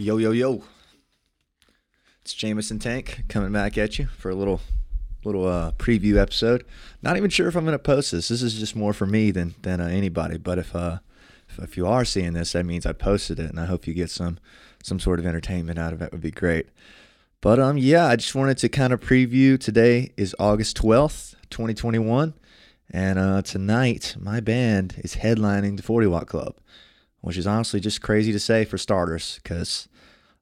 Yo, yo, yo. It's Jameson Tank coming back at you for a little little uh, preview episode. Not even sure if I'm going to post this. This is just more for me than than uh, anybody. But if, uh, if if you are seeing this, that means I posted it, and I hope you get some some sort of entertainment out of it. Would be great. But um, yeah, I just wanted to kind of preview. Today is August 12th, 2021, and uh, tonight my band is headlining the 40 Watt Club, which is honestly just crazy to say for starters, because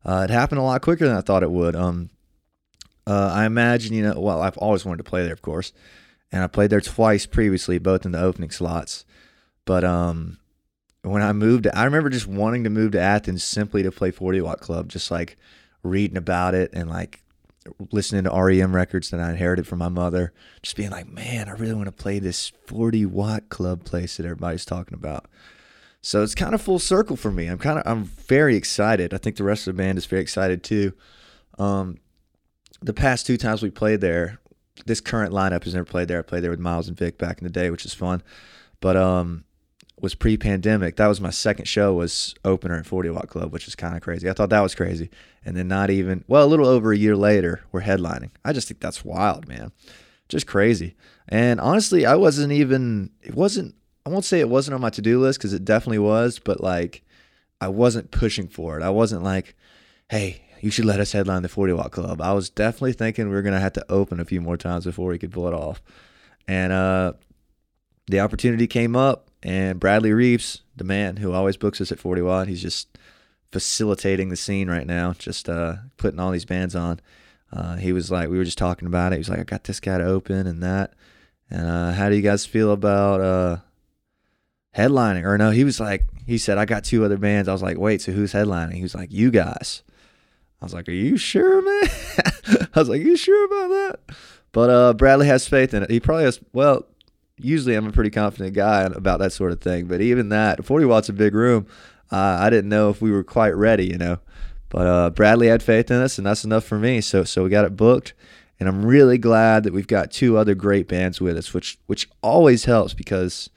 uh, it happened a lot quicker than I thought it would. Um, uh, I imagine, you know, well, I've always wanted to play there, of course, and I played there twice previously, both in the opening slots. But um, when I moved, I remember just wanting to move to Athens simply to play 40 Watt Club, just like reading about it and like listening to REM records that I inherited from my mother, just being like, man, I really want to play this 40 Watt Club place that everybody's talking about. So it's kind of full circle for me. I'm kind of I'm very excited. I think the rest of the band is very excited too. Um, the past two times we played there, this current lineup has never played there. I played there with Miles and Vic back in the day, which is fun. But um, was pre-pandemic. That was my second show was opener at 40 Watt Club, which is kind of crazy. I thought that was crazy. And then not even well, a little over a year later, we're headlining. I just think that's wild, man. Just crazy. And honestly, I wasn't even it wasn't I won't say it wasn't on my to-do list cuz it definitely was, but like I wasn't pushing for it. I wasn't like, "Hey, you should let us headline the 40 Watt Club." I was definitely thinking we were going to have to open a few more times before we could pull it off. And uh the opportunity came up and Bradley Reeves, the man who always books us at 40 Watt, he's just facilitating the scene right now, just uh, putting all these bands on. Uh, he was like, we were just talking about it. He was like, I got this guy to open and that. And uh, how do you guys feel about uh, headlining? Or no, he was like, he said, I got two other bands. I was like, wait, so who's headlining? He was like, you guys. I was like, are you sure, man? I was like, you sure about that? But uh, Bradley has faith in it. He probably has, well, usually I'm a pretty confident guy about that sort of thing. But even that, 40 watts a big room. Uh, I didn't know if we were quite ready, you know. But uh, Bradley had faith in us, and that's enough for me. So so we got it booked, and I'm really glad that we've got two other great bands with us, which which always helps because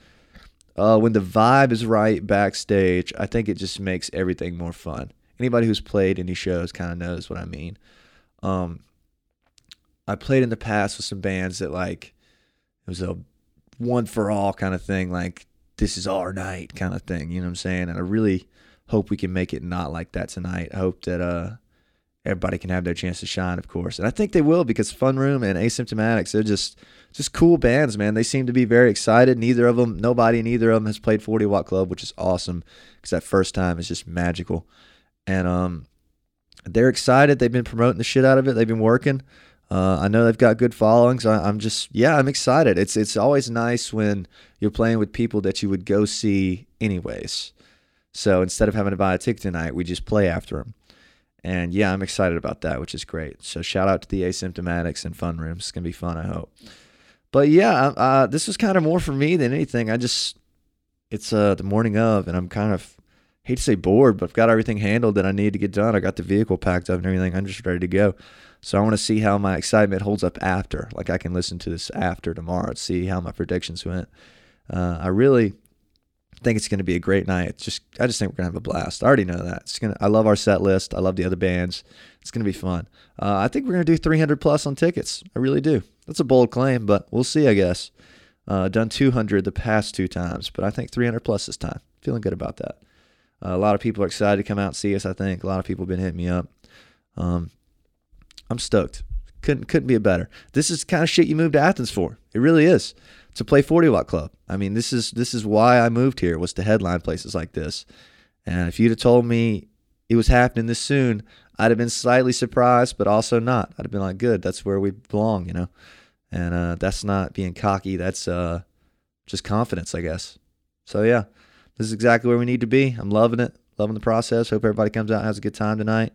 uh, when the vibe is right backstage, I think it just makes everything more fun. Anybody who's played any shows kind of knows what I mean. Um, I played in the past with some bands that like it was a one for all kind of thing, like this is our night kind of thing. You know what I'm saying? And I really hope we can make it not like that tonight. I hope that uh everybody can have their chance to shine, of course. And I think they will because Fun Room and Asymptomatics, they're just just cool bands, man. They seem to be very excited. Neither of them, nobody, in either of them has played 40 Watt Club, which is awesome because that first time is just magical. And um, they're excited. They've been promoting the shit out of it. They've been working. Uh, I know they've got good followings. I, am just, yeah, I'm excited. It's it's always nice when you're playing with people that you would go see anyways. So instead of having to buy a ticket tonight, we just play after them. And yeah, I'm excited about that, which is great. So shout out to the Asymptomatics and Fun Rooms. It's gonna be fun, I hope. But yeah, uh, this was kind of more for me than anything. I just, it's uh, the morning of, and I'm kind of hate to say bored, but I've got everything handled that I need to get done. I got the vehicle packed up and everything. I'm just ready to go. So I want to see how my excitement holds up after. Like I can listen to this after tomorrow to see how my predictions went. Uh, I really think it's going to be a great night. It's just I just think we're gonna have a blast. I already know that. It's gonna. I love our set list. I love the other bands. It's gonna be fun. Uh, I think we're gonna do 300 plus on tickets. I really do. That's a bold claim, but we'll see. I guess. Uh, done 200 the past two times, but I think 300 plus this time. Feeling good about that. Uh, a lot of people are excited to come out and see us. I think a lot of people have been hitting me up. Um, I'm stoked. Couldn't couldn't be a better. This is kind of shit you moved to Athens for. It really is to play 40 watt club. I mean, this is this is why I moved here was to headline places like this. And if you'd have told me it was happening this soon, I'd have been slightly surprised, but also not. I'd have been like, good, that's where we belong, you know. And uh, that's not being cocky. That's uh, just confidence, I guess. So yeah, this is exactly where we need to be. I'm loving it, loving the process. Hope everybody comes out and has a good time tonight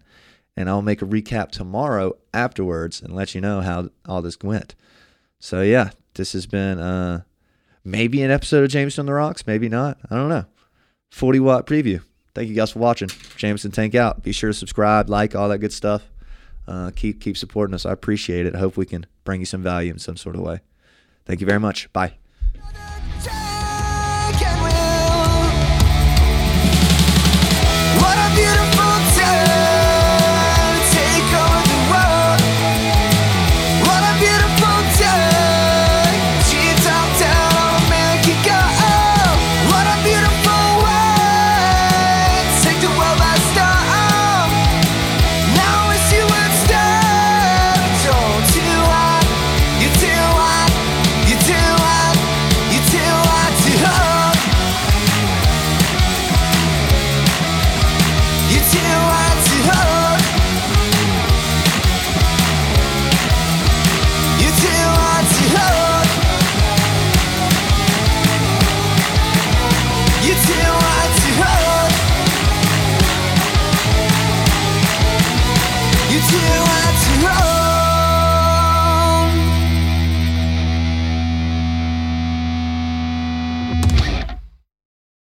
and I'll make a recap tomorrow afterwards and let you know how all this went. So yeah, this has been uh maybe an episode of Jameson on the Rocks, maybe not. I don't know. 40 watt preview. Thank you guys for watching. Jameson Tank out. Be sure to subscribe, like all that good stuff. Uh, keep keep supporting us. I appreciate it. I hope we can bring you some value in some sort of way. Thank you very much. Bye. to